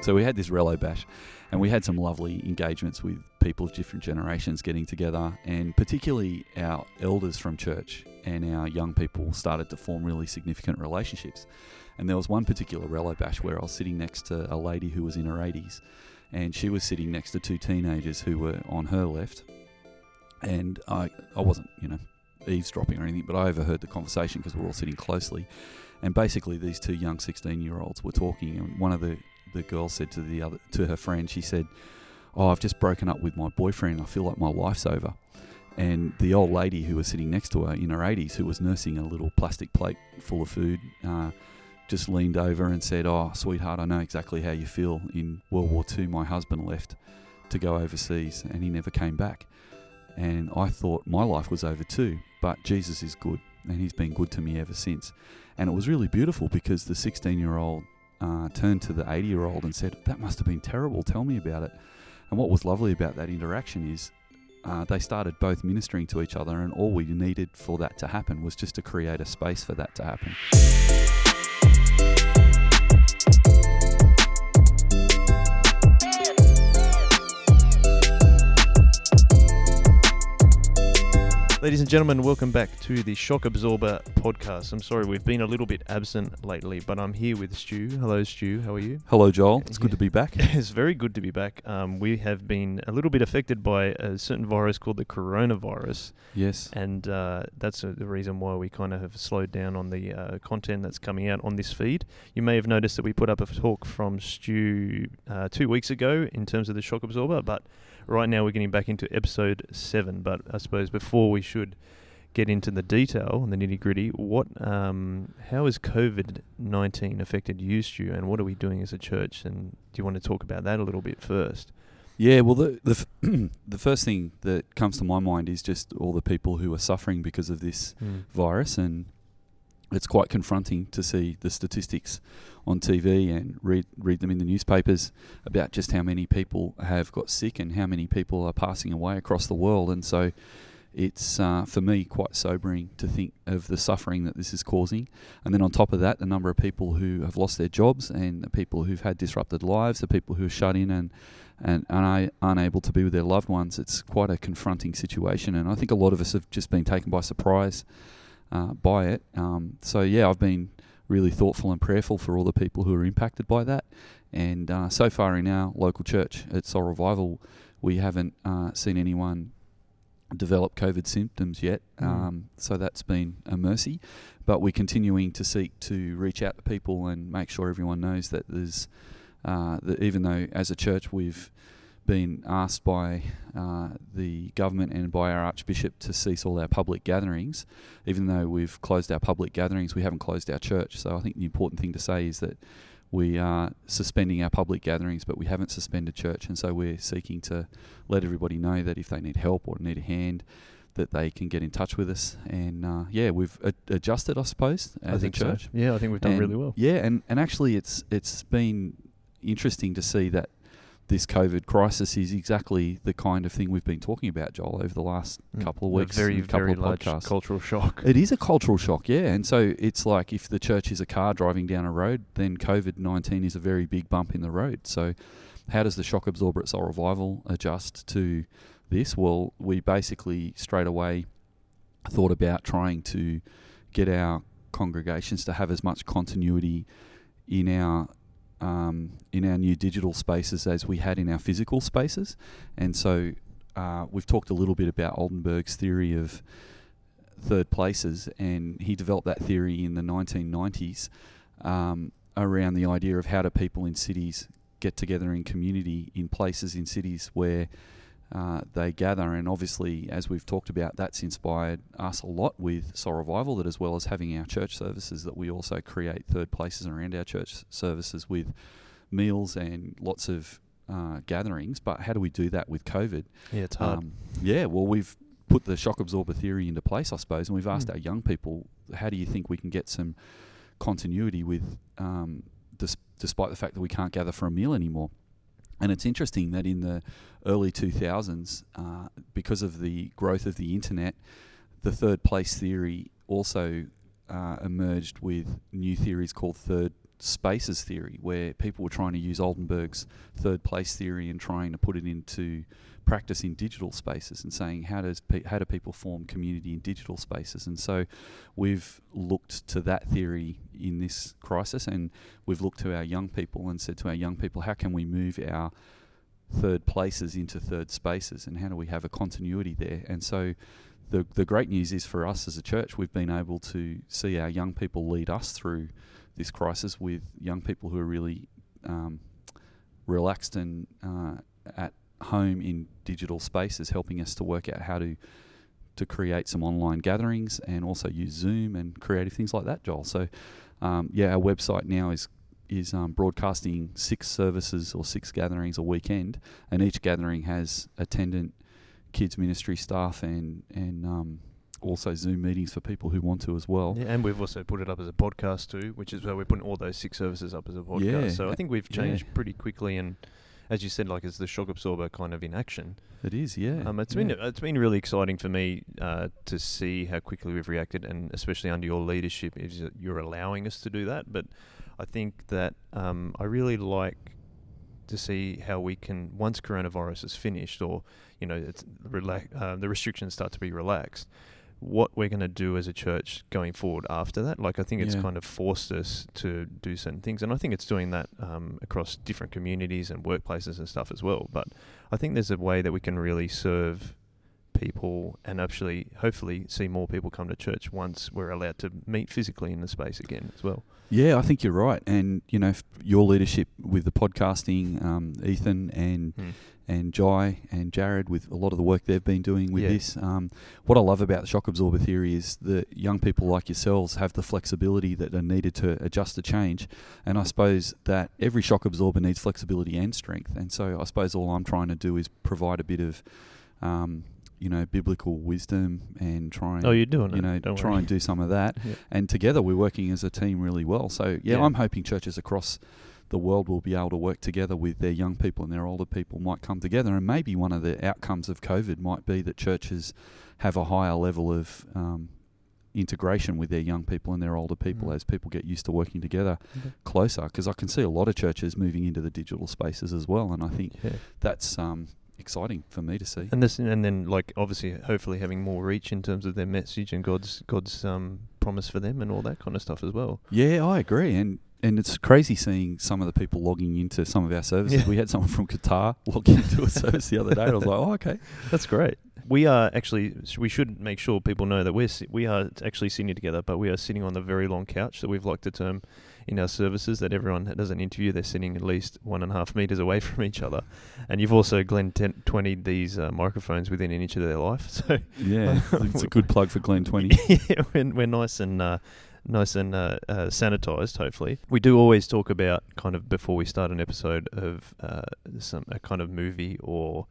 So we had this Relo Bash, and we had some lovely engagements with people of different generations getting together, and particularly our elders from church and our young people started to form really significant relationships. And there was one particular Relo Bash where I was sitting next to a lady who was in her 80s, and she was sitting next to two teenagers who were on her left. And I, I wasn't, you know, eavesdropping or anything, but I overheard the conversation because we were all sitting closely. And basically, these two young 16 year olds were talking, and one of the, the girl said to the other to her friend, she said, "Oh, I've just broken up with my boyfriend. I feel like my life's over." And the old lady who was sitting next to her in her 80s, who was nursing a little plastic plate full of food, uh, just leaned over and said, "Oh, sweetheart, I know exactly how you feel. In World War II, my husband left to go overseas, and he never came back." And I thought my life was over too, but Jesus is good, and He's been good to me ever since. And it was really beautiful because the 16 year old uh, turned to the 80 year old and said, That must have been terrible. Tell me about it. And what was lovely about that interaction is uh, they started both ministering to each other, and all we needed for that to happen was just to create a space for that to happen. Ladies and gentlemen, welcome back to the Shock Absorber podcast. I'm sorry we've been a little bit absent lately, but I'm here with Stu. Hello, Stu. How are you? Hello, Joel. It's good to be back. it's very good to be back. Um, we have been a little bit affected by a certain virus called the coronavirus, Yes. and uh, that's uh, the reason why we kind of have slowed down on the uh, content that's coming out on this feed. You may have noticed that we put up a talk from Stu uh, two weeks ago in terms of the shock absorber, but right now we're getting back into episode seven. But I suppose before we should get into the detail and the nitty gritty, what, um, how has COVID nineteen affected you, Stu, and what are we doing as a church? And do you want to talk about that a little bit first? Yeah, well, the the, f- the first thing that comes to my mind is just all the people who are suffering because of this virus, and it's quite confronting to see the statistics on TV and read read them in the newspapers about just how many people have got sick and how many people are passing away across the world, and so. It's uh, for me quite sobering to think of the suffering that this is causing, and then on top of that, the number of people who have lost their jobs and the people who've had disrupted lives, the people who are shut in and and, I unable to be with their loved ones. It's quite a confronting situation, and I think a lot of us have just been taken by surprise uh, by it. Um, so yeah, I've been really thoughtful and prayerful for all the people who are impacted by that. And uh, so far in our local church at Soul Revival, we haven't uh, seen anyone develop COVID symptoms yet. Mm. Um, so that's been a mercy. But we're continuing to seek to reach out to people and make sure everyone knows that there's uh, that even though as a church we've been asked by uh, the government and by our Archbishop to cease all our public gatherings, even though we've closed our public gatherings, we haven't closed our church. So I think the important thing to say is that we are suspending our public gatherings, but we haven't suspended church, and so we're seeking to let everybody know that if they need help or need a hand, that they can get in touch with us. And uh, yeah, we've adjusted, I suppose, as I think a church. so. Yeah, I think we've done And- really well. Yeah, and, and actually, it's it's been interesting to see that this COVID crisis is exactly the kind of thing we've been talking about, Joel, over the last Mm. couple of A weeks, very, couple very of large podcasts. cultural shock. It is a cultural shock, yeah. And so it's like if the church is a car driving down a road, then COVID 19 is a very big bump in the road. So, how does the shock absorber at Soul Revival adjust to this? Well, we basically straight away thought about trying to get our congregations to have as much continuity in our um, in our new digital spaces as we had in our physical spaces, and so uh, we've talked a little bit about Oldenburg's theory of third places, and he developed that theory in the 1990s um, around the idea of how do people in cities get together in community in places in cities where uh, they gather. And obviously, as we've talked about, that's inspired us a lot with Soul Revival, that as well as having our church services, that we also create third places around our church services with meals and lots of uh, gatherings. But how do we do that with COVID? Yeah, it's hard. Um, yeah, well, we've put the shock absorber theory into place, I suppose, and we've asked Mm. our young people, how do you think we can get some continuity with, um, dis- despite the fact that we can't gather for a meal anymore? And it's interesting that in the early 2000s, uh, because of the growth of the internet, the third place theory also uh, emerged with new theories called third spaces theory, where people were trying to use Oldenburg's third place theory and trying to put it into practice in digital spaces and saying how does pe- how do people form community in digital spaces? And so we've looked to that theory in this crisis and we've looked to our young people and said to our young people how can we move our third places into third spaces and how do we have a continuity there? And so the the great news is for us as a church we've been able to see our young people lead us through this crisis with young people who are really um, relaxed and uh, at home in digital spaces, helping us to work out how to to create some online gatherings and also use Zoom and creative things like that, Joel. So, um, yeah, our website now is is um, broadcasting six services or six gatherings a weekend, and each gathering has attendant kids ministry staff and and um, also Zoom meetings for people who want to as well. Yeah, and we've also put it up as a podcast too, which is where we're putting all those six services up as a podcast. Yeah, so I think we've changed yeah. pretty quickly, and as you said, like it's the shock absorber kind of in action. It is, yeah. Um, it's yeah. been it's been really exciting for me uh, to see how quickly we've reacted, and especially under your leadership, is you're allowing us to do that. But I think that um, I really like to see how we can once coronavirus is finished, or you know, it's relax, uh, the restrictions start to be relaxed. What we're going to do as a church going forward after that, like I think it's Yeah. kind of forced us to do certain things, and I think it's doing that um, across different communities and workplaces and stuff as well. But I think there's a way that we can really serve people and actually hopefully see more people come to church once we're allowed to meet physically in the space again as well. Yeah, I think you're right, and you know your leadership with the podcasting, um, Ethan and and Jai and Jared with a lot of the work they've been doing with Yeah. this. Um, what I love about the shock absorber theory is that young people like yourselves have the flexibility that are needed to adjust to change, and I suppose that every shock absorber needs flexibility and strength. And so I suppose all I'm trying to do is provide a bit of um, you know biblical wisdom and try and Oh, you're doing you it. know Don't try worry. and do some of that Yeah. and together we're working as a team really well. So yeah, Yeah. I'm hoping churches across the world will be able to work together with their young people and their older people might come together, and maybe one of the outcomes of COVID might be that churches have a higher level of um, integration with their young people and their older people Mm. as people get used to working together Okay. closer. Because I can see a lot of churches moving into the digital spaces as well, and I think Yeah. that's um, exciting for me to see. And this, and then like obviously, hopefully having more reach in terms of their message and God's God's um, promise for them and all that kind of stuff as well. Yeah, I agree, and and it's crazy seeing some of the people logging into some of our services. Yeah. We had someone from Qatar log into a service the other day. And I was like, oh, okay. That's great. We are actually. We should make sure people know that we're we are actually sitting together, but we are sitting on the very long couch that we've liked to term in our services that everyone that does an interview. They're sitting at least one and a half meters away from each other, and you've also Glen 10, 20 these uh, microphones within an inch of their life. So Yeah, it's a good plug for Glen Twenty. yeah, we're, we're nice and uh, nice and uh, uh, sanitized. Hopefully, we do always talk about kind of before we start an episode of uh, some a kind of movie or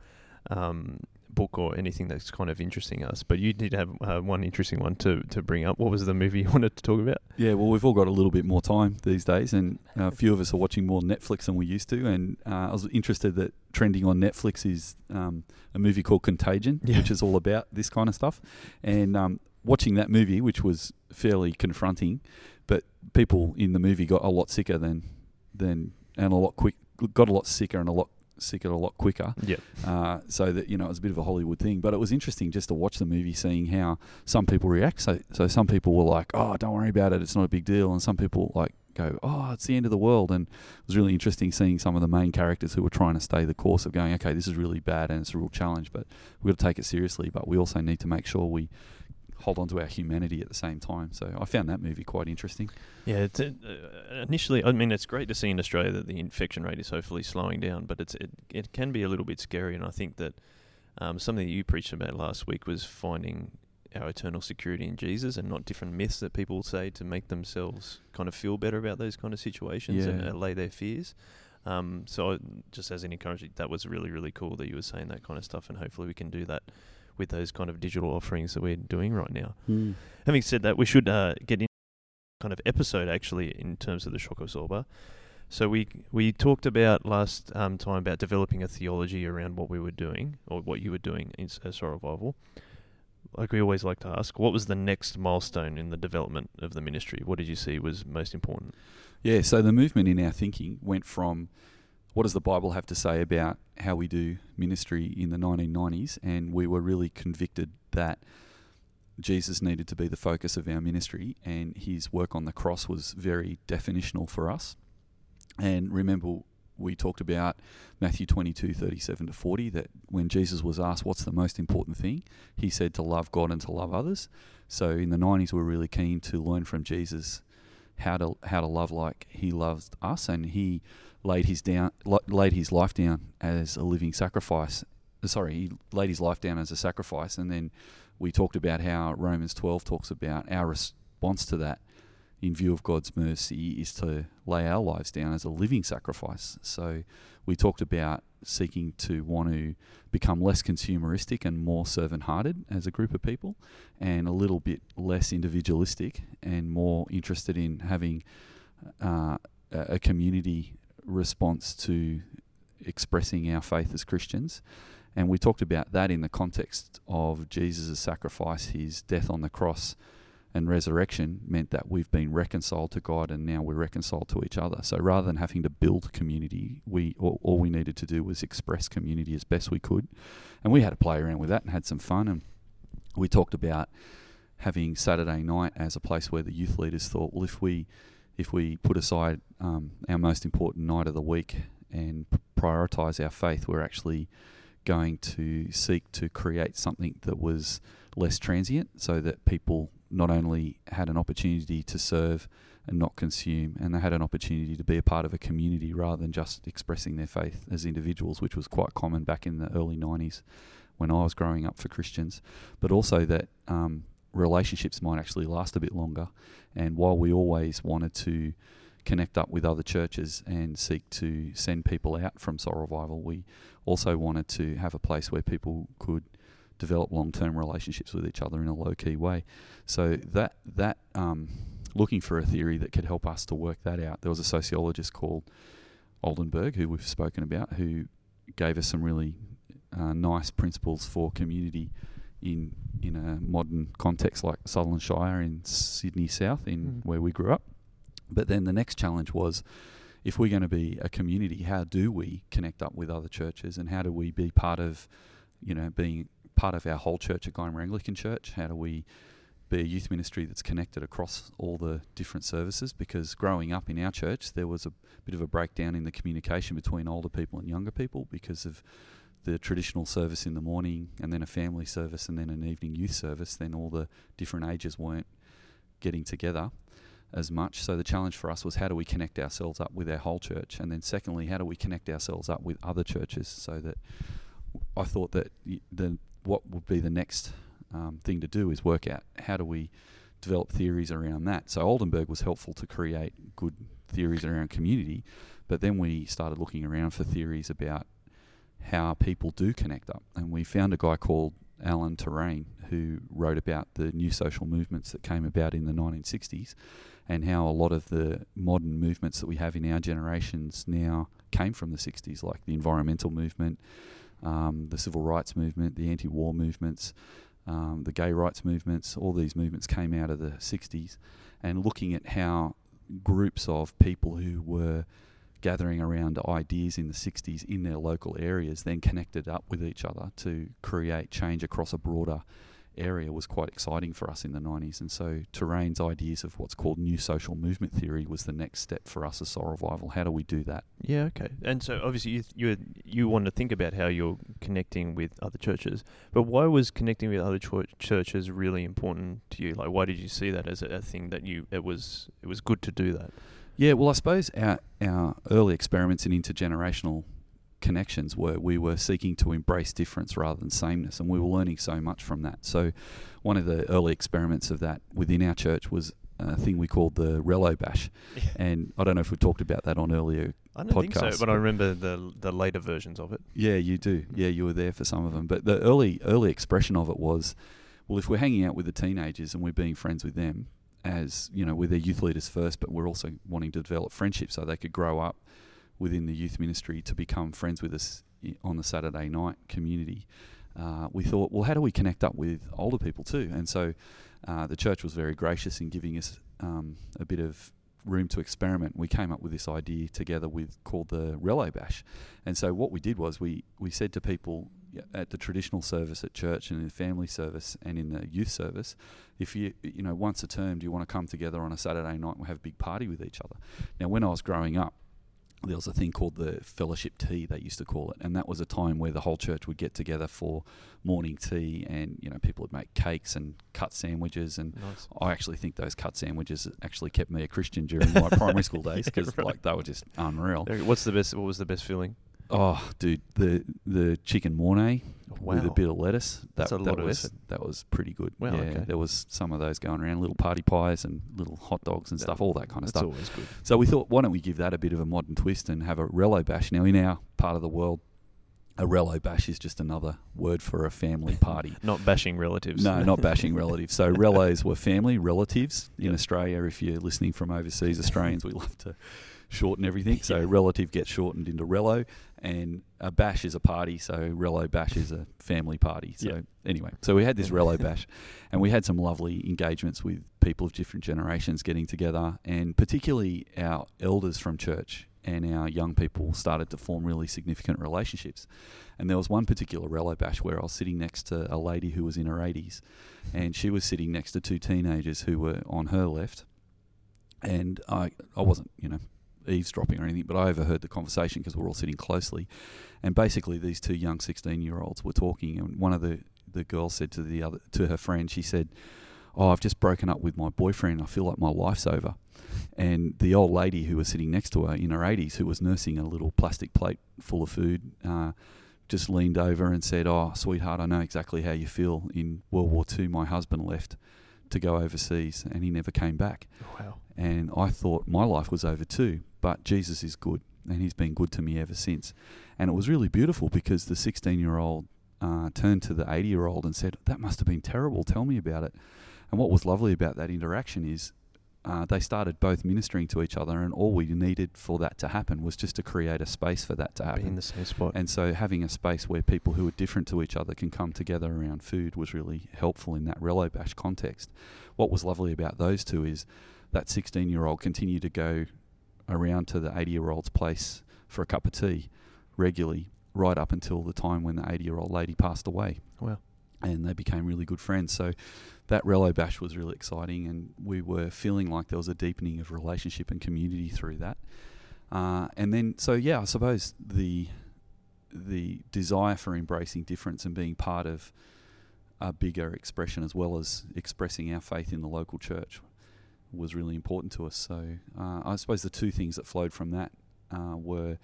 um, book or anything that's kind of interesting us. But you did have uh, one interesting one to to bring up. What was the movie you wanted to talk about? Yeah, well, we've all got a little bit more time these days, and uh, a few of us are watching more Netflix than we used to. And uh, I was interested that trending on Netflix is um, a movie called Contagion, Yeah. which is all about this kind of stuff. And um, watching that movie, which was fairly confronting, but people in the movie got a lot sicker than than and a lot quick got a lot sicker and a lot sicker a lot quicker. Yeah, Uh, so that you know it was a bit of a Hollywood thing, but it was interesting just to watch the movie, seeing how some people react. So, so some people were like, "Oh, don't worry about it; it's not a big deal," and some people like go, "Oh, it's the end of the world." And it was really interesting seeing some of the main characters who were trying to stay the course of going, "Okay, this is really bad and it's a real challenge, but we've got to take it seriously, but we also need to make sure we." Hold on to our humanity at the same time. So I found that movie quite interesting. yeah. It's, uh, initially, I mean, it's great to see in Australia that the infection rate is hopefully slowing down, but it's it, it can be a little bit scary, and I think that um, something that you preached about last week was finding our eternal security in Jesus and not different myths that people say to make themselves kind of feel better about those kind of situations and Yeah. allay their fears. Um, so I- just as an encouragement, that was really really cool that you were saying that kind of stuff, and hopefully we can do that with those kind of digital offerings that we're doing right now. Having said that, we should uh, get in kind of episode actually in terms of the shock absorber. So we we talked about last um, time about developing a theology around what we were doing or what you were doing in uh, Soul Revival. Like we always like to ask, what was the next milestone in the development of the ministry? What did you see was most important? Yeah, so the movement in our thinking went from what does the Bible have to say about how we do ministry in the 1990s, and we were really convicted that Jesus needed to be the focus of our ministry, and his work on the cross was very definitional for us. And remember, we talked about Matthew 22, 37 to 40, that when Jesus was asked what's the most important thing, he said to love God and to love others. So in the 90s, we we're really keen to learn from Jesus how to how to love like he loves us, and he laid his down laid his life down as a living sacrifice. Sorry, he laid his life down as a sacrifice, and then we talked about how Romans 12 talks about our response to that in view of God's mercy is to lay our lives down as a living sacrifice. So we talked about seeking to want to become less consumeristic and more servant hearted as a group of people, and a little bit less individualistic and more interested in having uh, a community response to expressing our faith as Christians. And we talked about that in the context of Jesus' sacrifice, his death on the cross and resurrection meant that we've been reconciled to God and now we're reconciled to each other. So rather than having to build community, we all, all we needed to do was express community as best we could. And we had to play around with that and had some fun. And we talked about having Saturday night as a place where the youth leaders thought, well, if we if we put aside um, our most important night of the week and prioritize our faith, we're actually going to seek to create something that was less transient so that people not only had an opportunity to serve and not consume, and they had an opportunity to be a part of a community rather than just expressing their faith as individuals, which was quite common back in the early 90s when I was growing up for Christians, but also that um, relationships might actually last a bit longer. And while we always wanted to connect up with other churches and seek to send people out from Soul Revival, we also wanted to have a place where people could develop long-term relationships with each other in a low-key way. So that that um, looking for a theory that could help us to work that out. There was a sociologist called Oldenburg who we've spoken about who gave us some really uh, nice principles for community in in a modern context like Sutherland Shire in Sydney South, in mm. where we grew up. But then the next challenge was if we're going to be a community, how do we connect up with other churches and how do we be part of, you know, being part of our whole church at Gymea Anglican Church? How do we be a youth ministry that's connected across all the different services? Because growing up in our church, there was a bit of a breakdown in the communication between older people and younger people because of the traditional service in the morning and then a family service and then an evening youth service, then all the different ages weren't getting together as much. So the challenge for us was how do we connect ourselves up with our whole church? And then secondly, how do we connect ourselves up with other churches so that I thought that the what would be the next um, thing to do is work out how do we develop theories around that. So Oldenburg was helpful to create good theories around community, but then we started looking around for theories about how people do connect up. And we found a guy called Alain Touraine who wrote about the new social movements that came about in the 1960s and how a lot of the modern movements that we have in our generations now came from the 60s, like the environmental movement, um, the civil rights movement, the anti war movements. Um, the gay rights movements, all these movements came out of the 60s, and looking at how groups of people who were gathering around ideas in the 60s in their local areas, then connected up with each other to create change across a broader area was quite exciting for us in the 90s. And so Touraine's ideas of what's called new social movement theory was the next step for us as Soul Revival. How do we do that? Yeah, okay. And so obviously you you you want to think about how you're connecting with other churches, but why was connecting with other ch- churches really important to you? Like, why did you see that as a, a thing that you it was it was good to do that? Yeah, well, I suppose our our early experiments in intergenerational connections were we were seeking to embrace difference rather than sameness, and we were learning so much from that. So, one of the early experiments of that within our church was a thing we called the Relo Bash, yeah. and I don't know if we talked about that on earlier. I don't podcasts, think so, but I remember the the later versions of it. Yeah, you do. Yeah, you were there for some of them, but the early early expression of it was, well, if we're hanging out with the teenagers and we're being friends with them, as you know, we're their youth leaders first, but we're also wanting to develop friendships so they could grow up within the youth ministry to become friends with us on the Saturday night community. Uh, we thought, well, how do we connect up with older people too? And so uh, the church was very gracious in giving us um, a bit of room to experiment. We came up with this idea together with called the Relo Bash, and so what we did was we we said to people at the traditional service at church and in the family service and in the youth service, if you you know once a term, do you want to come together on a Saturday night and have a big party with each other? Now, when I was growing up, there was a thing called the fellowship tea they used to call it and that was a time where the whole church would get together for morning tea and you know people would make cakes and cut sandwiches and Nice. I actually think those cut sandwiches actually kept me a Christian during my primary school days Yeah, because right. like they were just unreal. What's the best? What was the best feeling? Oh, dude, the the chicken mornay with a bit of lettuce. That, That's a that lot was effort. that was pretty good. Wow, yeah, okay. there was some of those going around, little party pies and little hot dogs and That- stuff, all that kind of That's stuff. always good. So we thought, why don't we give that a bit of a modern twist and have a Relo bash? Now, in our part of the world, a Relo bash is just another word for a family party. Not bashing relatives. No, not bashing relatives. So relos were family, relatives. In Yep. Australia, if you're listening from overseas, Australians, we love to shorten everything. So relative gets shortened into relo, and a bash is a party. So relo bash is a family party. So Yep. anyway, so we had this relo bash, and we had some lovely engagements with people of different generations getting together, and particularly our elders from church and our young people started to form really significant relationships. And there was one particular relo bash where I was sitting next to a lady who was in her 80s, and she was sitting next to two teenagers who were on her left. And I, I wasn't, you know, eavesdropping or anything, but I overheard the conversation because we're all sitting closely. And basically, these two young 16 year olds were talking, and one of the, the girls said to the other to her friend, she said, "Oh, I've just broken up with my boyfriend. I feel like my life's over." And the old lady who was sitting next to her in her 80s, who was nursing a little plastic plate full of food, uh, just leaned over and said, "Oh, sweetheart, I know exactly how you feel. In World War II, my husband left to go overseas, and he never came back. Wow. And I thought my life was over too. But Jesus is good, and He's been good to me ever since. And it was really beautiful because the 16-year-old uh, turned to the 80-year-old and said, "That must have been terrible. Tell me about it." And what was lovely about that interaction is uh, they started both ministering to each other, and all we needed for that to happen was just to create a space for that to Be in happen. the same spot. And so, having a space where people who are different to each other can come together around food was really helpful in that Relo Bash context. What was lovely about those two is that 16 year old continued to go around to the 80 year old's place for a cup of tea regularly, right up until the time when the 80 year old lady passed away wow. and they became really good friends. So that Relo Bash was really exciting, and we were feeling like there was a deepening of relationship and community through that. Uh, and then, so yeah, I suppose the the desire for embracing difference and being part of a bigger expression as well as expressing our faith in the local church was really important to us. So uh, I suppose the two things that flowed from that uh, were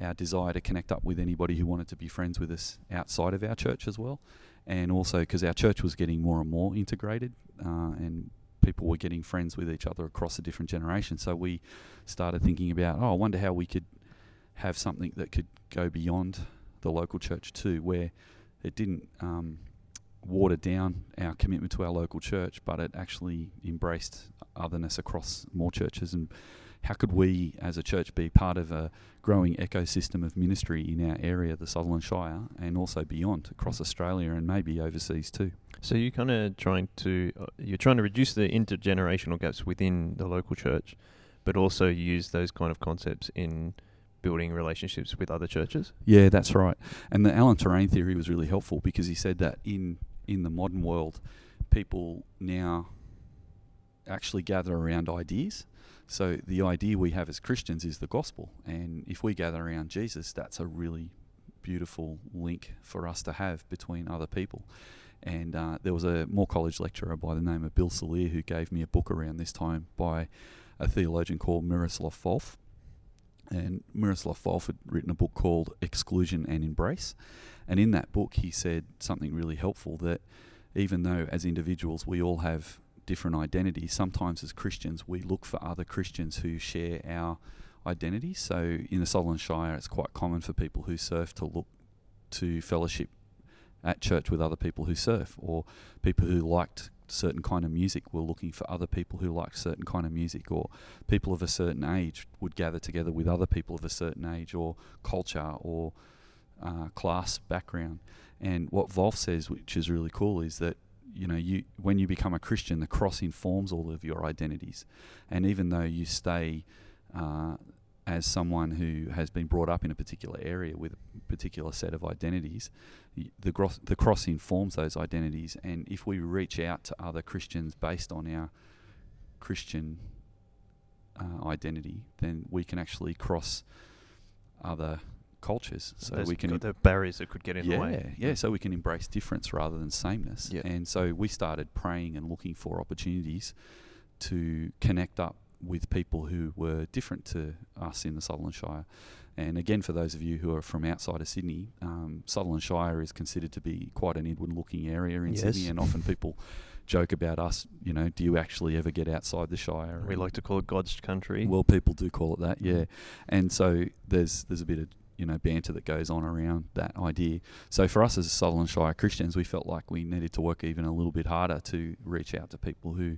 our desire to connect up with anybody who wanted to be friends with us outside of our church as well, and also because our church was getting more and more integrated, uh, and people were getting friends with each other across the different generations. So we started thinking about, oh, I wonder how we could have something that could go beyond the local church too, where it didn't um, water down our commitment to our local church, but it actually embraced otherness across more churches. And how could we, as a church, be part of a growing ecosystem of ministry in our area, the Sutherland Shire, and also beyond across Australia and maybe overseas too? So you're kind of trying to uh, you're trying to reduce the intergenerational gaps within the local church, but also use those kind of concepts in building relationships with other churches. Yeah, that's right. And the Alain Touraine theory was really helpful because he said that in in the modern world, people now actually gather around ideas. So the idea we have as Christians is the gospel, and if we gather around Jesus, that's a really beautiful link for us to have between other people. And uh, there was a Moore College lecturer by the name of Bill Salier who gave me a book around this time by a theologian called Miroslav Volf. And Miroslav Volf had written a book called Exclusion and Embrace. And in that book, he said something really helpful that even though as individuals we all have different identities, sometimes as Christians we look for other Christians who share our identity. So in the Sutherland Shire, it's quite common for people who surf to look to fellowship at church with other people who surf, or people who liked certain kind of music were looking for other people who liked certain kind of music, or people of a certain age would gather together with other people of a certain age, or culture, or uh, class background. And what Volf says, which is really cool, is that you know, you when you become a Christian, the cross informs all of your identities, and even though you stay uh, as someone who has been brought up in a particular area with a particular set of identities, the cross, the cross informs those identities. And if we reach out to other Christians based on our Christian uh, identity, then we can actually cross other cultures. So There's we can the barriers that could get in yeah, the way. yeah. So we can embrace difference rather than sameness. Yeah. And so we started praying and looking for opportunities to connect up with people who were different to us in the Sutherland Shire. And again, for those of you who are from outside of Sydney, um, Sutherland Shire is considered to be quite an inward-looking area in Yes. Sydney, and often people joke about us. You know, do you actually ever get outside the Shire? We like to call it God's country. well, people do call it that, yeah. And so there's there's a bit of you know banter that goes on around that idea. So for us as Sutherland Shire Christians, we felt like we needed to work even a little bit harder to reach out to people who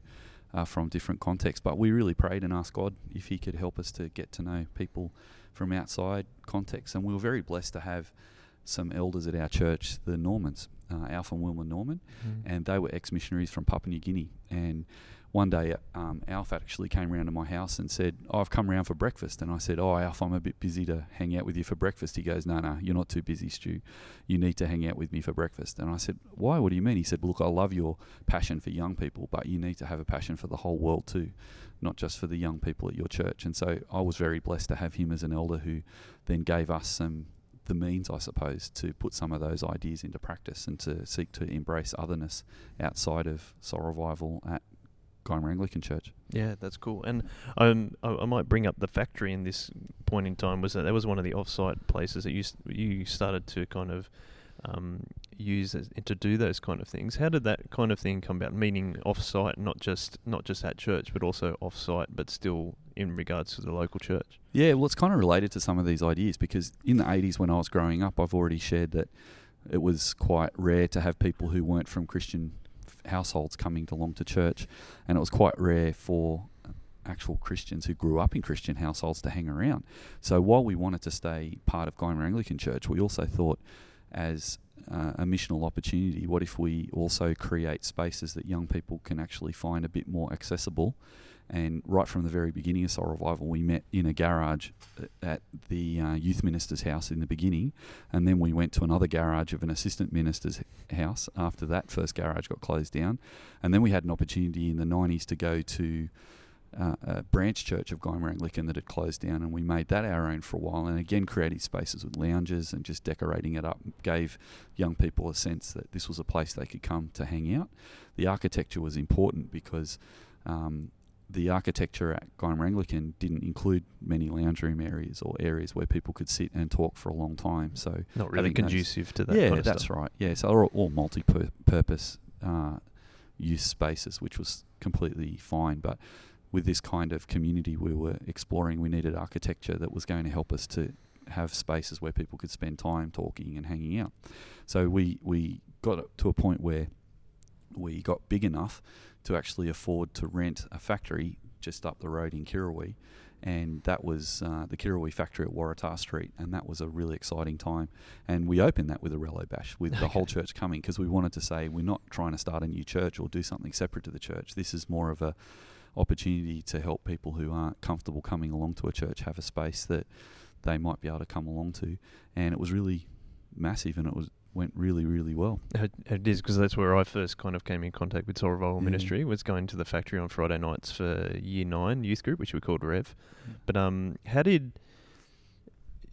are from different contexts. But we really prayed and asked God if He could help us to get to know people from outside contexts, and we were very blessed to have some elders at our church, the Normans, uh, Alf and Wilma Norman Mm. and they were ex-missionaries from Papua New Guinea. And one day, um, Alf actually came round to my house and said, oh, "I've come round for breakfast." And I said, "Oh, Alf, I'm a bit busy to hang out with you for breakfast." He goes, "No, no, you're not too busy, Stu. You need to hang out with me for breakfast." And I said, "Why? What do you mean?" He said, "Look, I love your passion for young people, but you need to have a passion for the whole world too." Not just for the young people at your church, and so I was very blessed to have him as an elder who then gave us some the means, I suppose, to put some of those ideas into practice and to seek to embrace otherness outside of Soul Revival at Gymea Anglican Church. Yeah, that's cool. And um, I, I might bring up the factory in this point in time. Was that that was one of the off-site places that you you started to kind of um, use as, to do those kind of things. How did that kind of thing come about? Meaning off-site, not just not just at church, but also off-site, but still in regards to the local church. Yeah, well, it's kind of related to some of these ideas because in the 80s, when I was growing up, I've already shared that it was quite rare to have people who weren't from Christian households coming along to church, and it was quite rare for actual Christians who grew up in Christian households to hang around. So while we wanted to stay part of Gymea Anglican Church, we also thought as uh, a missional opportunity, what if we also create spaces that young people can actually find a bit more accessible? And right from the very beginning of Soul Revival, we met in a garage at the uh, youth minister's house in the beginning, and then we went to another garage of an assistant minister's house after that first garage got closed down. And then we had an opportunity in the 90s to go to uh, a branch church of Gymea Anglican that had closed down, and we made that our own for a while. And again, creating spaces with lounges and just decorating it up gave young people a sense that this was a place they could come to hang out. The architecture was important because um, the architecture at Gymea Anglican didn't include many lounge room areas or areas where people could sit and talk for a long time. So Not really conducive to that. yeah, kind of that's stuff. right. Yeah, so all, all multi-purpose uh, use spaces, which was completely fine. But with this kind of community we were exploring, we needed architecture that was going to help us to have spaces where people could spend time talking and hanging out. So we we got to a point where we got big enough to actually afford to rent a factory just up the road in Kirrawee. And that was uh, the Kirrawee factory at Waratah Street, and that was a really exciting time. And we opened that with a Relo Bash, with the whole church coming, because we wanted to say we're not trying to start a new church or do something separate to the church. This is more of a opportunity to help people who aren't comfortable coming along to a church have a space that they might be able to come along to. And it was really massive, and it was went really, really well. It, it is because that's where I first kind of came in contact with Soul Revival Yeah. Ministry. Was going to the factory on Friday nights for Year Nine youth group, which we called Rev. But um, how did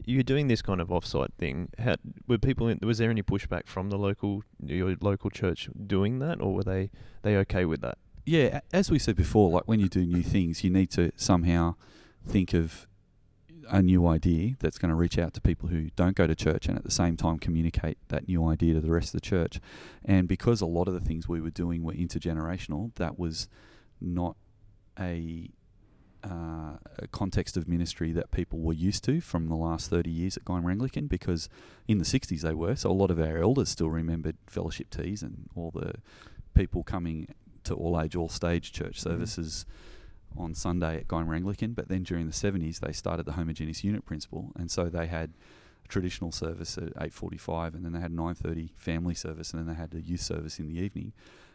you were doing this kind of offsite thing? How were people? In, was there any pushback from the local your local church doing that, or were they they okay with that? Yeah, as we said before, like when you do new things, you need to somehow think of a new idea that's going to reach out to people who don't go to church and at the same time communicate that new idea to the rest of the church. And because a lot of the things we were doing were intergenerational, that was not a, uh, a context of ministry that people were used to from the last 30 years at Gymea Anglican because in the 60s they were. So a lot of our elders still remembered fellowship teas and all the people coming to all age, all stage church Mhm. services on Sunday at Gymea Anglican. But then during the 70s, they started the homogeneous unit principle, and so they had a traditional service at 8:45, and then they had 9:30 family service, and then they had a youth service in the evening.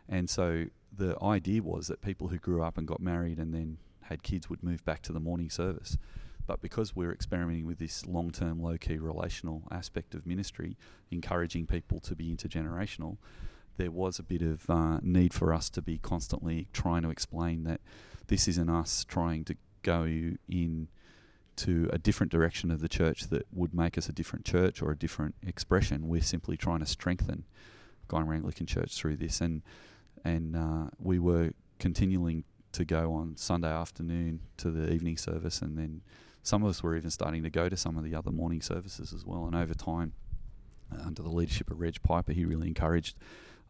And so the idea was that people who grew up and got married and then had kids would move back to the morning service. But because we're experimenting with this long term, low key relational aspect of ministry, encouraging people to be intergenerational, there was a bit of uh, need for us to be constantly trying to explain that this isn't us trying to go in to a different direction of the church that would make us a different church or a different expression. We're simply trying to strengthen Gymea Anglican Church through this, and and uh, we were continuing to go on Sunday afternoon to the evening service, and then some of us were even starting to go to some of the other morning services as well. And over time, uh, under the leadership of Reg Piper, he really encouraged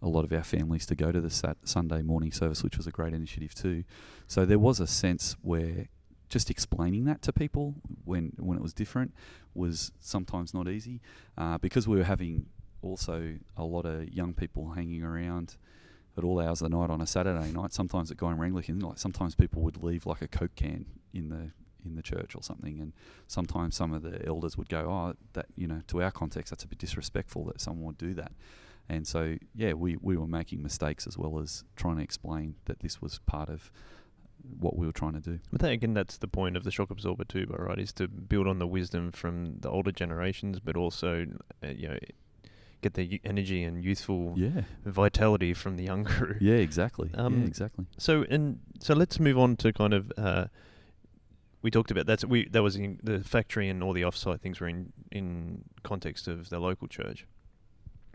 a lot of our families to go to the sat- Sunday morning service, which was a great initiative too. So there was a sense where just explaining that to people when when it was different was sometimes not easy uh, because we were having also a lot of young people hanging around at all hours of the night on a Saturday night. Sometimes at Gymea Anglican, like sometimes people would leave like a coke can in the in the church or something, and sometimes some of the elders would go, "Oh, that you know, to our context, that's a bit disrespectful that someone would do that." And so, yeah, we, we were making mistakes as well as trying to explain that this was part of what we were trying to do. But then again, that's the point of the shock absorber too, but right, is to build on the wisdom from the older generations, but also, uh, you know, get the energy and youthful yeah. vitality from the young crew. Yeah, exactly. Um, yeah, exactly. So and so, let's move on to kind of. Uh, we talked about that's we that was in the factory and all the offsite things were in in context of the local church.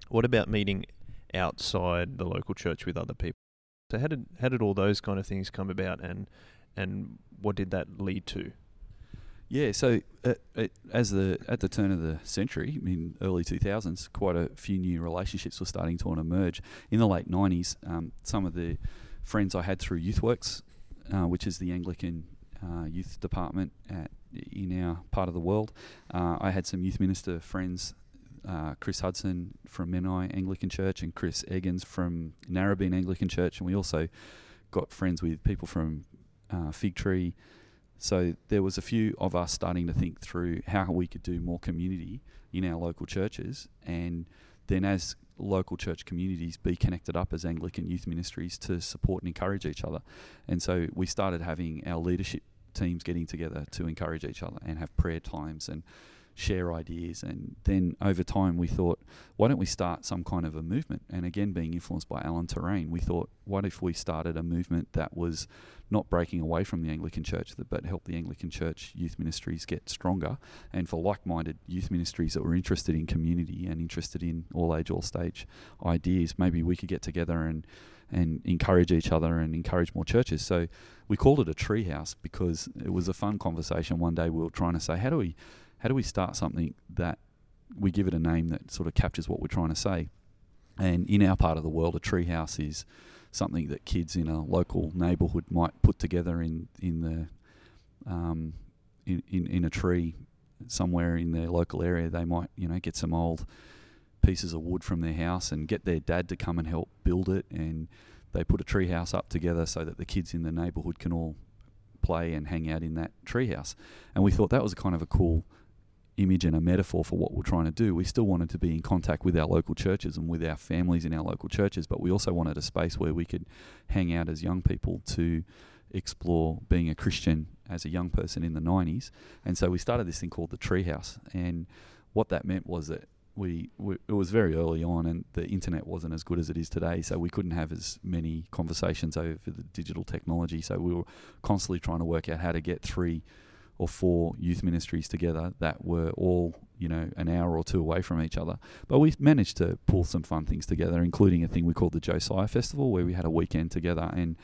What about meeting outside the local church with other people? So how did how did all those kind of things come about, and and what did that lead to? Yeah, so uh, uh, as the at the turn of the century, I mean early two thousands, quite a few new relationships were starting to emerge. In the late nineties, um, some of the friends I had through YouthWorks, uh, which is the Anglican uh, youth department at, in our part of the world, uh, I had some youth minister friends. Uh, Chris Hudson from Menai Anglican Church and Chris Eggins from Narrabeen Anglican Church, and we also got friends with people from Fig Tree, so there was a few of us starting to think through how we could do more community in our local churches, and then as local church communities be connected up as Anglican youth ministries to support and encourage each other. And so we started having our leadership teams getting together to encourage each other and have prayer times and share ideas. And then over time, we thought, why don't we start some kind of a movement? And again, being influenced by Alain Touraine, we thought, what if we started a movement that was not breaking away from the Anglican Church, but help the Anglican Church youth ministries get stronger? And for like minded youth ministries that were interested in community and interested in all age, all stage ideas, maybe we could get together and and encourage each other and encourage more churches. So we called it a treehouse because it was a fun conversation. One day we were trying to say, how do we how do we start something that we give it a name that sort of captures what we're trying to say? And in our part of the world, a treehouse is something that kids in a local neighbourhood might put together in in the um, in, in in a tree somewhere in their local area. They might you know get some old pieces of wood from their house and get their dad to come and help build it, and they put a treehouse up together so that the kids in the neighbourhood can all play and hang out in that treehouse. And we thought that was kind of a cool image and a metaphor for what we're trying to do. We still wanted to be in contact with our local churches and with our families in our local churches, but we also wanted a space where we could hang out as young people to explore being a Christian as a young person in the 90s. And so we started this thing called the Treehouse. And what that meant was that we, we, it was very early on and the internet wasn't as good as it is today so we couldn't have as many conversations over the digital technology so we were constantly trying to work out how to get three or four youth ministries together that were all you know an hour or two away from each other. But we managed to pull some fun things together, including a thing we called the Josiah Festival, where we had a weekend together and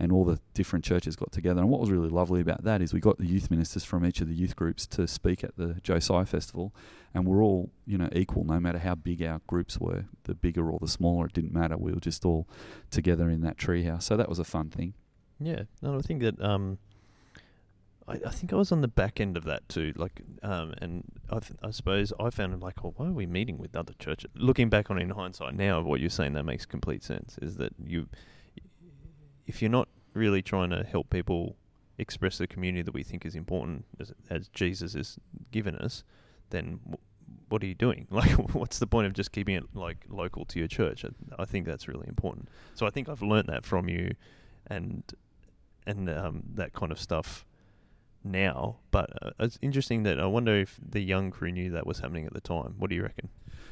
and all the different churches got together. And what was really lovely about that is we got the youth ministers from each of the youth groups to speak at the Josiah Festival, and we're all you know equal, no matter how big our groups were, the bigger or the smaller, it didn't matter. We were just all together in that treehouse. So that was a fun thing. Yeah, no, I think that um, I, I think I was on the back end of that too. Like, um, and I, th- I suppose I found it like, oh, why are we meeting with other churches? Looking back on in hindsight now, what you're saying, that makes complete sense. Is that you, if you're not really trying to help people express the community that we think is important, as, as Jesus has given us, then w- what are you doing? Like, what's the point of just keeping it like local to your church? I, I think that's really important. So I think I've learnt that from you, and and um, that kind of stuff now. But uh, it's interesting that I wonder if the young crew knew that was happening at the time. What do you reckon?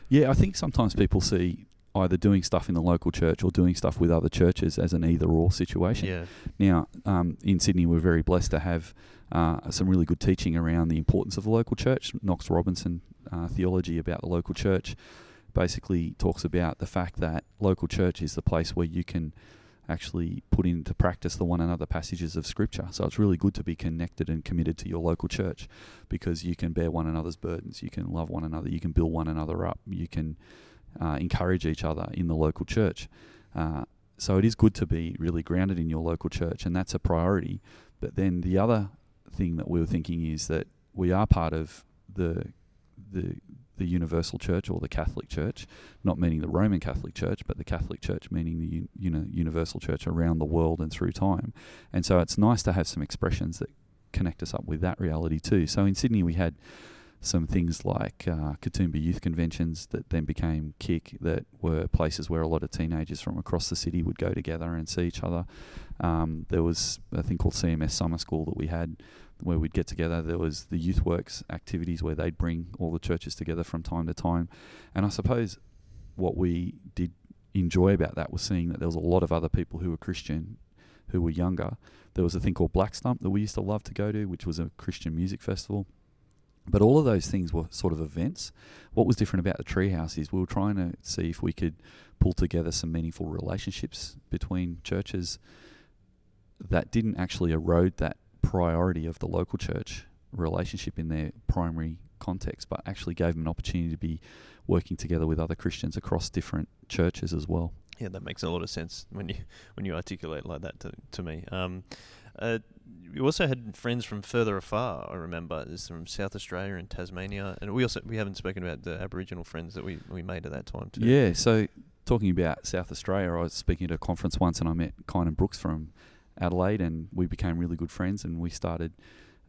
Yeah, I think sometimes people see either doing stuff in the local church or doing stuff with other churches as an either or situation. Yeah. Now, um, in Sydney, we're very blessed to have uh, some really good teaching around the importance of the local church. Knox Robinson uh, theology about the local church basically talks about the fact that local church is the place where you can actually put into practice the one another passages of scripture. So it's really good to be connected and committed to your local church because you can bear one another's burdens, you can love one another, you can build one another up, you can uh, encourage each other in the local church. Uh, so it is good to be really grounded in your local church, and that's a priority. But then the other thing that we were thinking is that we are part of the the the universal church or the Catholic Church, not meaning the Roman Catholic Church, but the Catholic Church meaning the you know universal church around the world and through time. And so it's nice to have some expressions that connect us up with that reality too. So in Sydney we had some things like uh, Katoomba youth conventions that then became KIC, that were places where a lot of teenagers from across the city would go together and see each other. Um, there was a thing called CMS Summer School that we had where we'd get together. There was the Youth Works activities where they'd bring all the churches together from time to time. And I suppose what we did enjoy about that was seeing that there was a lot of other people who were Christian who were younger. There was a thing called Black Stump that we used to love to go to, which was a Christian music festival. But all of those things were sort of events. What was different about the treehouse is we were trying to see if we could pull together some meaningful relationships between churches that didn't actually erode that priority of the local church relationship in their primary context, but actually gave them an opportunity to be working together with other Christians across different churches as well. Yeah, that makes a lot of sense when you when you articulate like that to, to me. Um, uh, we also had friends from further afar. I remember, There's from South Australia and Tasmania, and we also we haven't spoken about the Aboriginal friends that we, we made at that time too. Yeah, so talking about South Australia, I was speaking at a conference once, and I met Kynan Brooks from Adelaide, and we became really good friends, and we started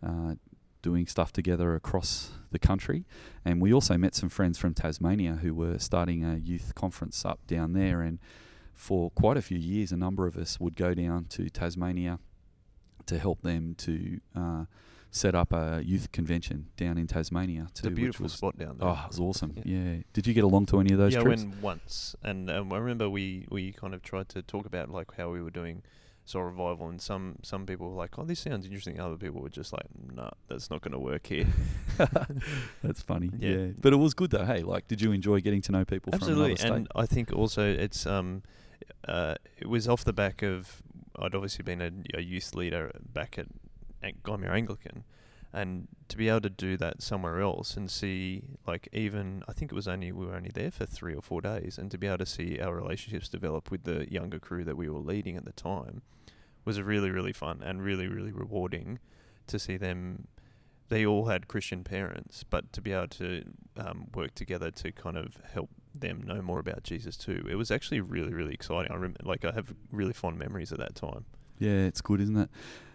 uh, doing stuff together across the country. And we also met some friends from Tasmania who were starting a youth conference up down there, and for quite a few years, a number of us would go down to Tasmania to help them to. Uh, set up a youth convention down in Tasmania too. It's a beautiful was, spot down there. Oh, it was awesome. Yeah. Yeah. Did you get along to any of those yeah, trips? I went once, and um, I remember we, we kind of tried to talk about like how we were doing soul revival, and some some people were like, "Oh, this sounds interesting." Other people were just like, "Nah, that's not going to work here." That's funny. Yeah. Yeah. But it was good though. Hey, like, did you enjoy getting to know people Absolutely, from another and I think also it's um, uh, it was off the back of I'd obviously been a, a youth leader back at, at Anglican, and to be able to do that somewhere else and see like even I think it was only we were only there for three or four days, and to be able to see our relationships develop with the younger crew that we were leading at the time was really really fun and really really rewarding to see them. They all had Christian parents, but to be able to um, work together to kind of help them know more about Jesus too, it was actually really really exciting. I rem- like I have really fond memories of that time. Yeah, it's good, isn't it?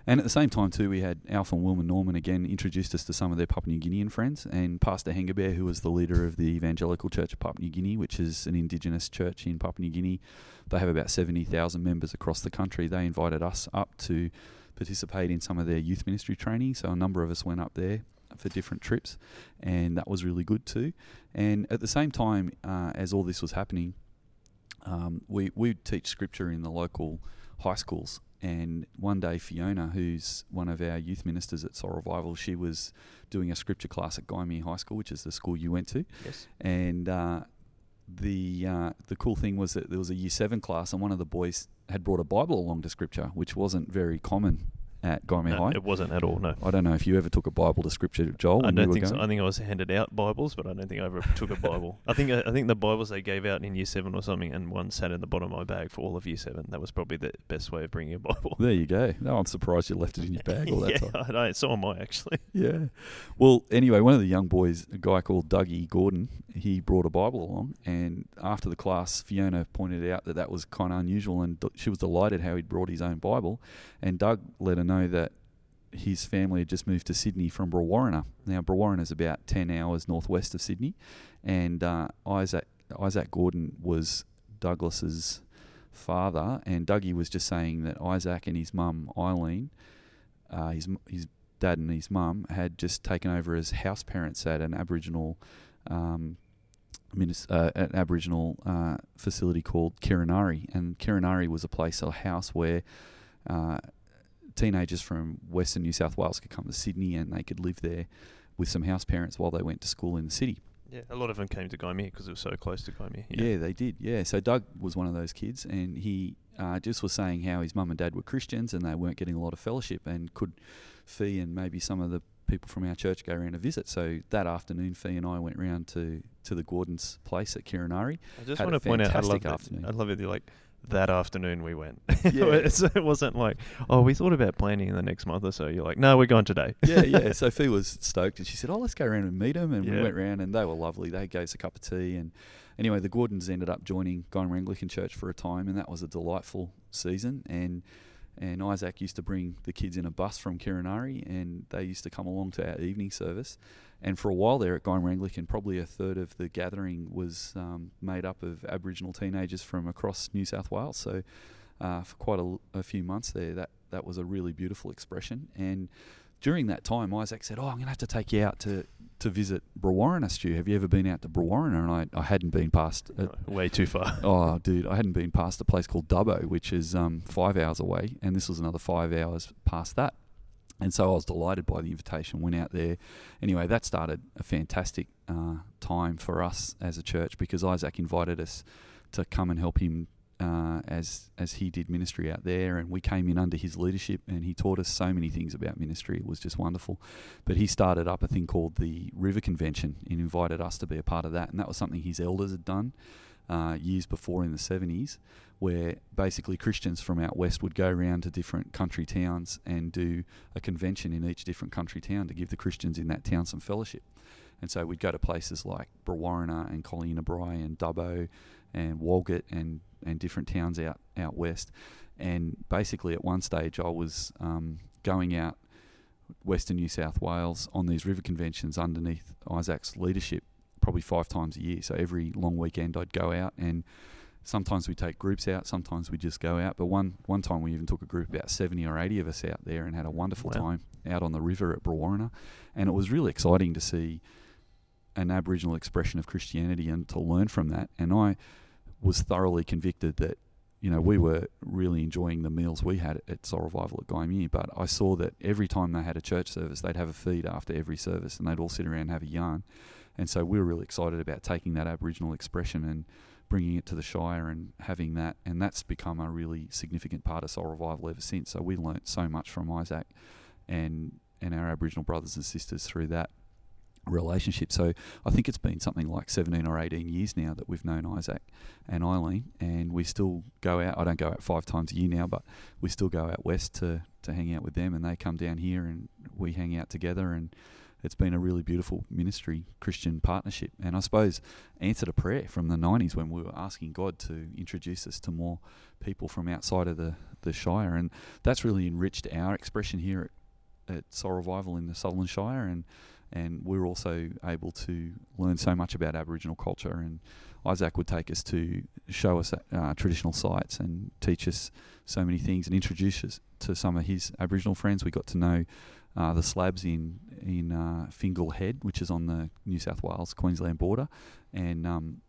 And at the same time, too, we had Alf and Wilma Norman again introduced us to some of their Papua New Guinean friends, and Pastor Hengebear, who was the leader of the Evangelical Church of Papua New Guinea, which is an indigenous church in Papua New Guinea. They have about 70,000 members across the country. They invited us up to participate in some of their youth ministry training, so a number of us went up there for different trips, and that was really good too. And at the same time, uh, as all this was happening, um, we we teach scripture in the local high schools. And one day, Fiona, who's one of our youth ministers at Soul Revival, she was doing a scripture class at Gymea High School, which is the school you went to. Yes. And uh, the uh, the cool thing was that there was a year seven class, and one of the boys had brought a Bible along to scripture, which wasn't very common at Gymea No, High. it wasn't at all. No. I don't know if you ever took a Bible to scripture, Joel. I don't think so. I think I was handed out Bibles, but I don't think I ever took a Bible. I think uh, I think the Bibles they gave out in Year Seven or something, and one sat in the bottom of my bag for all of Year Seven. That was probably the best way of bringing a Bible. There you go. No, I'm surprised you left it in your bag all that yeah, time. I know. So am I actually. Yeah. Well, anyway, one of the young boys, a guy called Dougie Gordon, he brought a Bible along, and after the class, Fiona pointed out that that was kind of unusual, and she was delighted how he'd brought his own Bible. And Doug let her know that his family had just moved to Sydney from Brewarrina. Now Brewarrina is about ten hours northwest of Sydney, and uh, Isaac Isaac Gordon was Douglas's father, and Dougie was just saying that Isaac and his mum Eileen, uh, his his dad and his mum had just taken over as house parents at an Aboriginal. Um, uh, an Aboriginal uh, facility called Kirinari, and Kirinari was a place, a house where uh, teenagers from Western New South Wales could come to Sydney and they could live there with some house parents while they went to school in the city. Yeah, a lot of them came to Gymea because it was so close to Gymea. Yeah. yeah. they did. Yeah, so Doug was one of those kids, and he uh, just was saying how his mum and dad were Christians and they weren't getting a lot of fellowship, and could Fee and maybe some of the people from our church go around to visit. So that afternoon, Fee and I went round to, to the Gordon's place at Kirinari. I just want to point out, I love, afternoon. That, I love it. You're like, that afternoon we went. Yeah. so it wasn't like, oh, we thought about planning in the next month or so. You're like, no, we're going today. yeah, yeah. Sophie was stoked and she said, oh, let's go around and meet them. And yeah. we went around and they were lovely. They gave us a cup of tea. And anyway, the Gordons ended up joining Gymea Anglican Church for a time. And that was a delightful season. And and Isaac used to bring the kids in a bus from Kirinari and they used to come along to our evening service. And for a while there at Gymea Anglican, probably a third of the gathering was um, made up of Aboriginal teenagers from across New South Wales. So uh, for quite a, a, few months there, that, that was a really beautiful expression. And during that time, Isaac said, "Oh, I'm going to have to take you out to, to visit Brewarrina, Stu. Have you ever been out to Brewarrina?" And I, I hadn't been past a, way too far. Oh, dude, I hadn't been past a place called Dubbo, which is um, five hours away, and this was another five hours past that. And so I was delighted by the invitation, went out there. Anyway, that started a fantastic uh, time for us as a church because Isaac invited us to come and help him uh, as as he did ministry out there, and we came in under his leadership, and he taught us so many things about ministry. It was just wonderful. But he started up a thing called the River Convention and invited us to be a part of that, and that was something his elders had done uh, years before in the seventies, where basically Christians from out west would go around to different country towns and do a convention in each different country town to give the Christians in that town some fellowship. And so we'd go to places like Brewarrina and Collarenebri and Dubbo and Walgett and, and different towns out, out west. And basically, at one stage, I was um, going out Western New South Wales on these river conventions underneath Isaac's leadership, probably five times a year. So every long weekend, I'd go out and sometimes we take groups out, sometimes we just go out. But one one time we even took a group about seventy or eighty of us out there and had a wonderful wow. time out on the river at Brewarrina, and it was really exciting to see an Aboriginal expression of Christianity and to learn from that. And I was thoroughly convicted that you know we were really enjoying the meals we had at Soul Revival at Gymea, but I saw that every time they had a church service, they'd have a feed after every service, and they'd all sit around and have a yarn. And so we were really excited about taking that Aboriginal expression and bringing it to the Shire and having that, and that's become a really significant part of Soul Revival ever since. So we learnt so much from Isaac and and our Aboriginal brothers and sisters through that relationship. So I think it's been something like 17 or 18 years now that we've known Isaac and Eileen, and we still go out. I don't go out five times a year now, but we still go out west to, to hang out with them, and they come down here and we hang out together and it's been a really beautiful ministry Christian partnership. And I suppose answered a prayer from the 90s when we were asking God to introduce us to more people from outside of the, the Shire. And that's really enriched our expression here at, at Soul Revival in the Sutherland Shire. And, and we're also able to learn so much about Aboriginal culture. And Isaac would take us to show us uh, traditional sites and teach us so many things and introduce us to some of his Aboriginal friends. We got to know uh, the slabs in in uh, Fingal Head, which is on the New South Wales Queensland border, and um,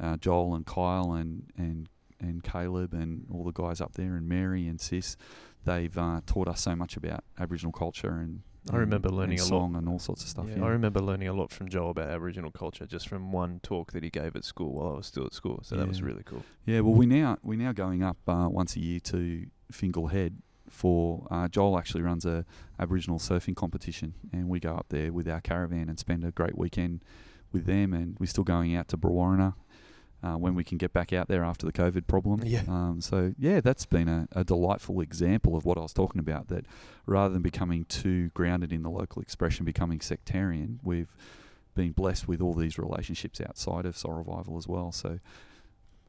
uh, Joel and Kyle and and and Caleb and all the guys up there and Mary and Sis, they've uh, taught us so much about Aboriginal culture and. I remember learning a lot and all sorts of stuff. Yeah, yeah. I remember learning a lot from Joel about Aboriginal culture just from one talk that he gave at school while I was still at school. So yeah. that was really cool. Yeah, well, we now we now going up uh, once a year to Fingal Head for uh, Joel actually runs a Aboriginal surfing competition, and we go up there with our caravan and spend a great weekend with them. And we're still going out to Brewarrina uh, when we can get back out there after the COVID problem. Yeah. Um, so yeah, that's been a, a, delightful example of what I was talking about. That rather than becoming too grounded in the local expression, becoming sectarian, we've been blessed with all these relationships outside of Soul Revival as well. So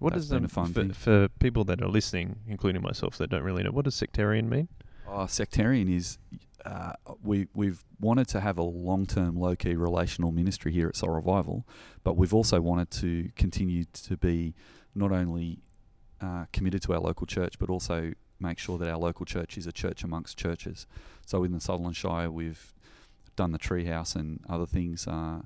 what does um, for, for, people that are listening, including myself, that don't really know, what does sectarian mean? Oh, sectarian is uh, we we've wanted to have a long term, low key relational ministry here at Soul Revival, but we've also wanted to continue to be not only uh, committed to our local church, but also make sure that our local church is a church amongst churches. So in the Sutherland Shire, we've done the treehouse and other things. Uh,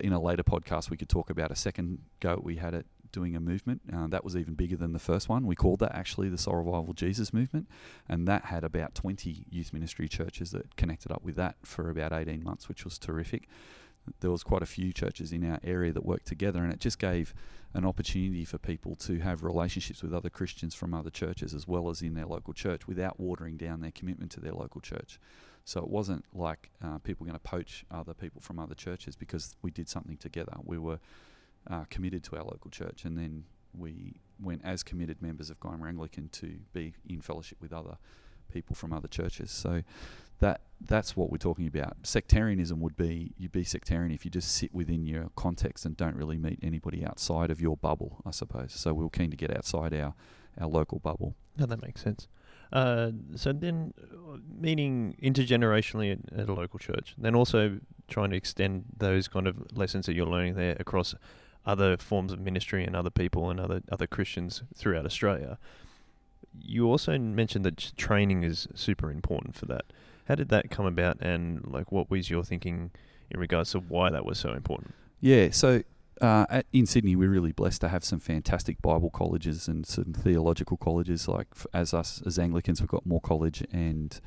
in a later podcast, we could talk about a second go we had at doing a movement. Uh, that was even bigger than the first one. We called that actually the Soul Revival Jesus Movement, and that had about 20 youth ministry churches that connected up with that for about 18 months, which was terrific. There was quite a few churches in our area that worked together, and it just gave an opportunity for people to have relationships with other Christians from other churches as well as in their local church without watering down their commitment to their local church. So it wasn't like uh, people going to poach other people from other churches because we did something together. We were uh, committed to our local church, and then we went as committed members of Gymea Anglican to be in fellowship with other people from other churches. So that that's what we're talking about. Sectarianism would be you'd be sectarian if you just sit within your context and don't really meet anybody outside of your bubble, I suppose. So we were keen to get outside our our local bubble. No, that makes sense. Uh, so then, uh, meeting intergenerationally at, at, a local church, then also trying to extend those kind of lessons that you're learning there across other forms of ministry and other people and other other Christians throughout Australia. You also mentioned that training is super important for that. How did that come about, and like what was your thinking in regards to why that was so important? Yeah, so uh, at, in Sydney, we're really blessed to have some fantastic Bible colleges and some theological colleges. Like as us as Anglicans, we've got Moore College and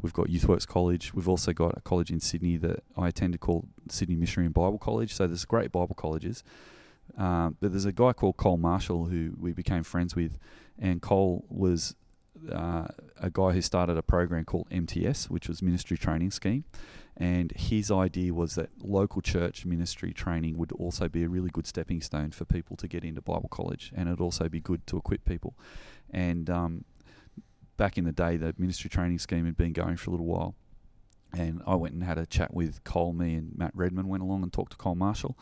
we've got YouthWorks College. We've also got a college in Sydney that I attended called Sydney Missionary and Bible College. So there's great Bible colleges. Um, but there's a guy called Col Marshall who we became friends with, and Col was uh, a guy who started a program called MTS, which was Ministry Training Scheme. And his idea was that local church ministry training would also be a really good stepping stone for people to get into Bible college, and it'd also be good to equip people. And um, back in the day, the ministry training scheme had been going for a little while. And I went and had a chat with Col, me and Matt Redman went along and talked to Col Marshall.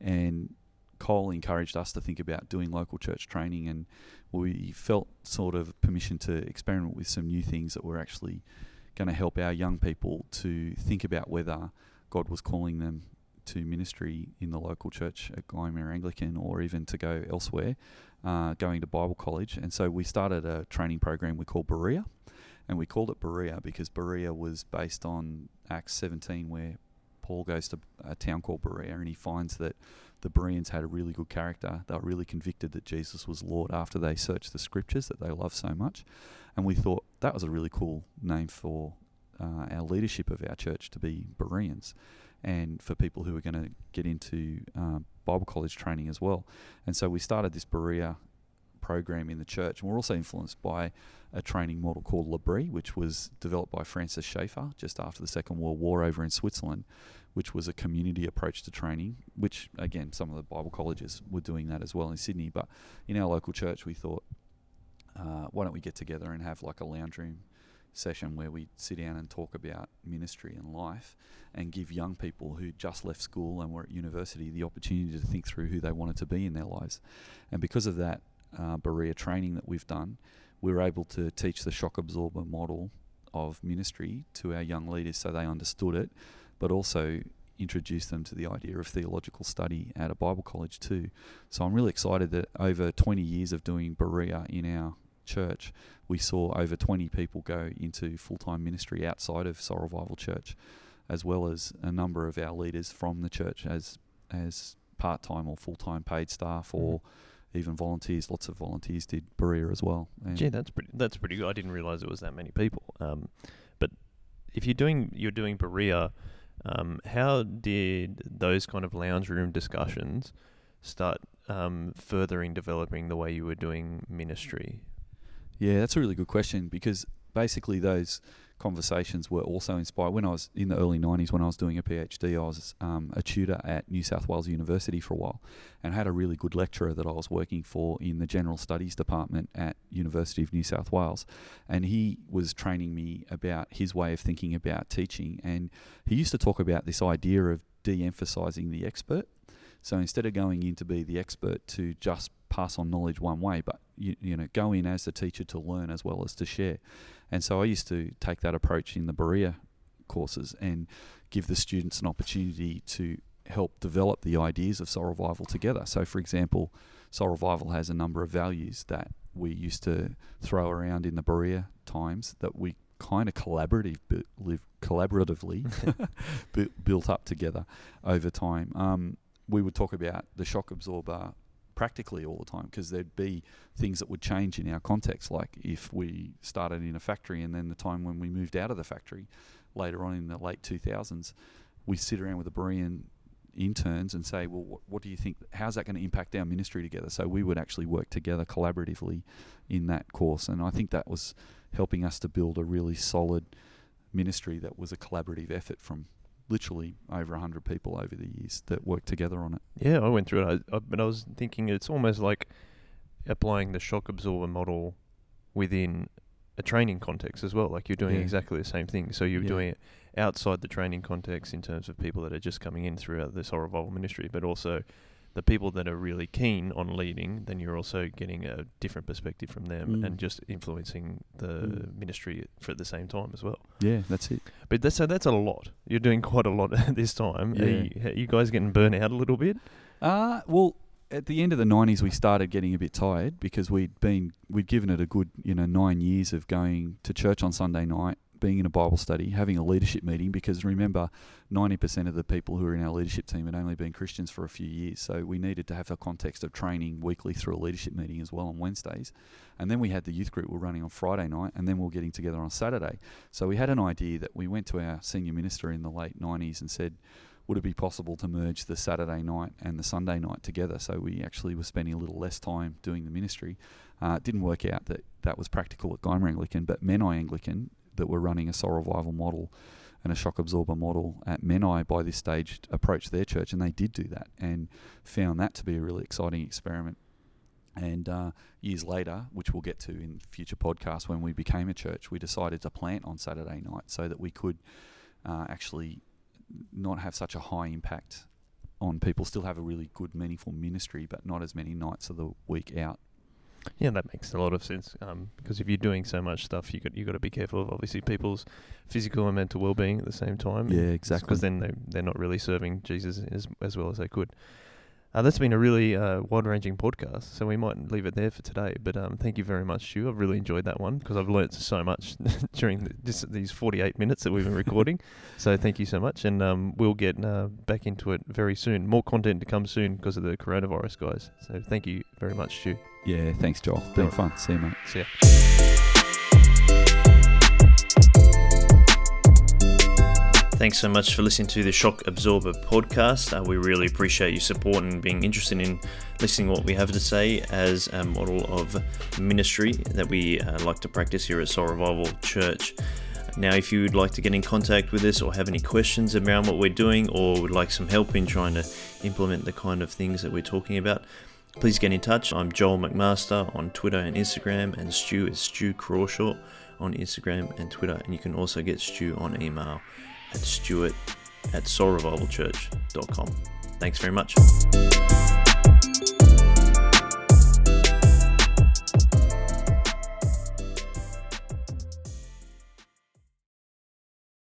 And Col encouraged us to think about doing local church training, and we felt sort of permission to experiment with some new things that were actually going to help our young people to think about whether God was calling them to ministry in the local church at Gymea Anglican or even to go elsewhere, uh, going to Bible college. And so we started a training program we called Berea. And we called it Berea because Berea was based on Acts 17, where Paul goes to a town called Berea and he finds that the Bereans had a really good character. They were really convicted that Jesus was Lord after they searched the scriptures that they loved so much. And we thought that was a really cool name for uh, our leadership of our church to be Bereans and for people who are going to get into uh, Bible college training as well. And so we started this Berea program in the church. And we're also influenced by a training model called L'Abri, which was developed by Francis Schaeffer just after the Second World War over in Switzerland, which was a community approach to training, which, again, some of the Bible colleges were doing that as well in Sydney. But in our local church, we thought, uh, why don't we get together and have like a lounge room session where we sit down and talk about ministry and life and give young people who just left school and were at university the opportunity to think through who they wanted to be in their lives. And because of that uh, Berea training that we've done, we were able to teach the shock absorber model of ministry to our young leaders so they understood it, but also introduce them to the idea of theological study at a Bible college too. So I'm really excited that over 20 years of doing Berea in our church, we saw over 20 people go into full time ministry outside of Soul Revival Church, as well as a number of our leaders from the church as as part time or full time paid staff or mm. even volunteers. Lots of volunteers did Berea as well. And Gee, that's pretty. That's pretty good. I didn't realize it was that many people. Um, but if you're doing you're doing Berea, um, how did those kind of lounge room discussions start um, furthering developing the way you were doing ministry? Yeah, that's a really good question because basically those conversations were also inspired. When I was in the early 90s, when I was doing a PhD, I was um, a tutor at New South Wales University for a while and had a really good lecturer that I was working for in the General Studies Department at University of New South Wales. And he was training me about his way of thinking about teaching. And he used to talk about this idea of de emphasizing the expert. So instead of going in to be the expert to just pass on knowledge one way, but you, you know go in as the teacher to learn as well as to share. And so I used to take that approach in the Berea courses and give the students an opportunity to help develop the ideas of Soul Revival together. So, for example, Soul Revival has a number of values that we used to throw around in the Berea times that we kind of collaborative, live collaboratively built up together over time. Um, we would talk about the shock absorber practically all the time because there'd be things that would change in our context, like if we started in a factory and then the time when we moved out of the factory later on in the late 2000s, we sit around with the Berean interns and say, well, what, what do you think? How's that going to impact our ministry together? So we would actually work together collaboratively in that course, and I think that was helping us to build a really solid ministry that was a collaborative effort from literally over 100 people over the years that worked together on it. Yeah, I went through it, I, I, but I was thinking it's almost like applying the shock absorber model within a training context as well. Like you're doing yeah. exactly the same thing. So you're yeah. doing it outside the training context in terms of people that are just coming in throughout this whole revival ministry, but also the people that are really keen on leading, then you're also getting a different perspective from them mm. and just influencing the mm. ministry for at the same time as well. Yeah, that's it. But that's so that's a lot. You're doing quite a lot this time. Yeah. Are, you, are you guys getting burnt out a little bit? Uh well, at the end of the 90s we started getting a bit tired because we'd been we'd given it a good you know 9 years of going to church on Sunday night being in a Bible study, having a leadership meeting, because remember, 90% of the people who are in our leadership team had only been Christians for a few years. So we needed to have a context of training weekly through a leadership meeting as well on Wednesdays. And then we had the youth group we were running on Friday night, and then we are getting together on Saturday. So we had an idea that we went to our senior minister in the late 90s and said, would it be possible to merge the Saturday night and the Sunday night together? So we actually were spending a little less time doing the ministry. Uh, it didn't work out that that was practical at Gymea Anglican, but Menai Anglican that were running a soul revival model and a shock absorber model at Menai by this stage approached their church, and they did do that and found that to be a really exciting experiment. And uh, years later, which we'll get to in future podcasts, when we became a church, we decided to plant on Saturday night so that we could uh, actually not have such a high impact on people, still have a really good, meaningful ministry, but not as many nights of the week out yeah, that makes a lot of sense. Um, because if you're doing so much stuff, you got you got to be careful of obviously people's physical and mental well being at the same time. Yeah, exactly. Because then they they're not really serving Jesus as as well as they could. Uh, that's been a really uh, wide-ranging podcast, so we might leave it there for today. But um, thank you very much, Stu. I've really enjoyed that one because I've learnt so much during the, this, these 48 minutes that we've been recording. so thank you so much, and um, we'll get uh, back into it very soon. More content to come soon because of the coronavirus, guys. So thank you very much, Stu. Yeah, thanks, Joel. Been fun. See you, mate. See ya. Thanks so much for listening to the Shock Absorber podcast. Uh, we really appreciate your support and being interested in listening what we have to say as a model of ministry that we uh, like to practice here at Soul Revival Church. Now, if you would like to get in contact with us or have any questions around what we're doing or would like some help in trying to implement the kind of things that we're talking about, please get in touch. I'm Joel McMaster on Twitter and Instagram, and Stu is Stu Crawshaw on Instagram and Twitter, and you can also get Stu on email at stuart at soulrevivalchurch.com. Thanks very much.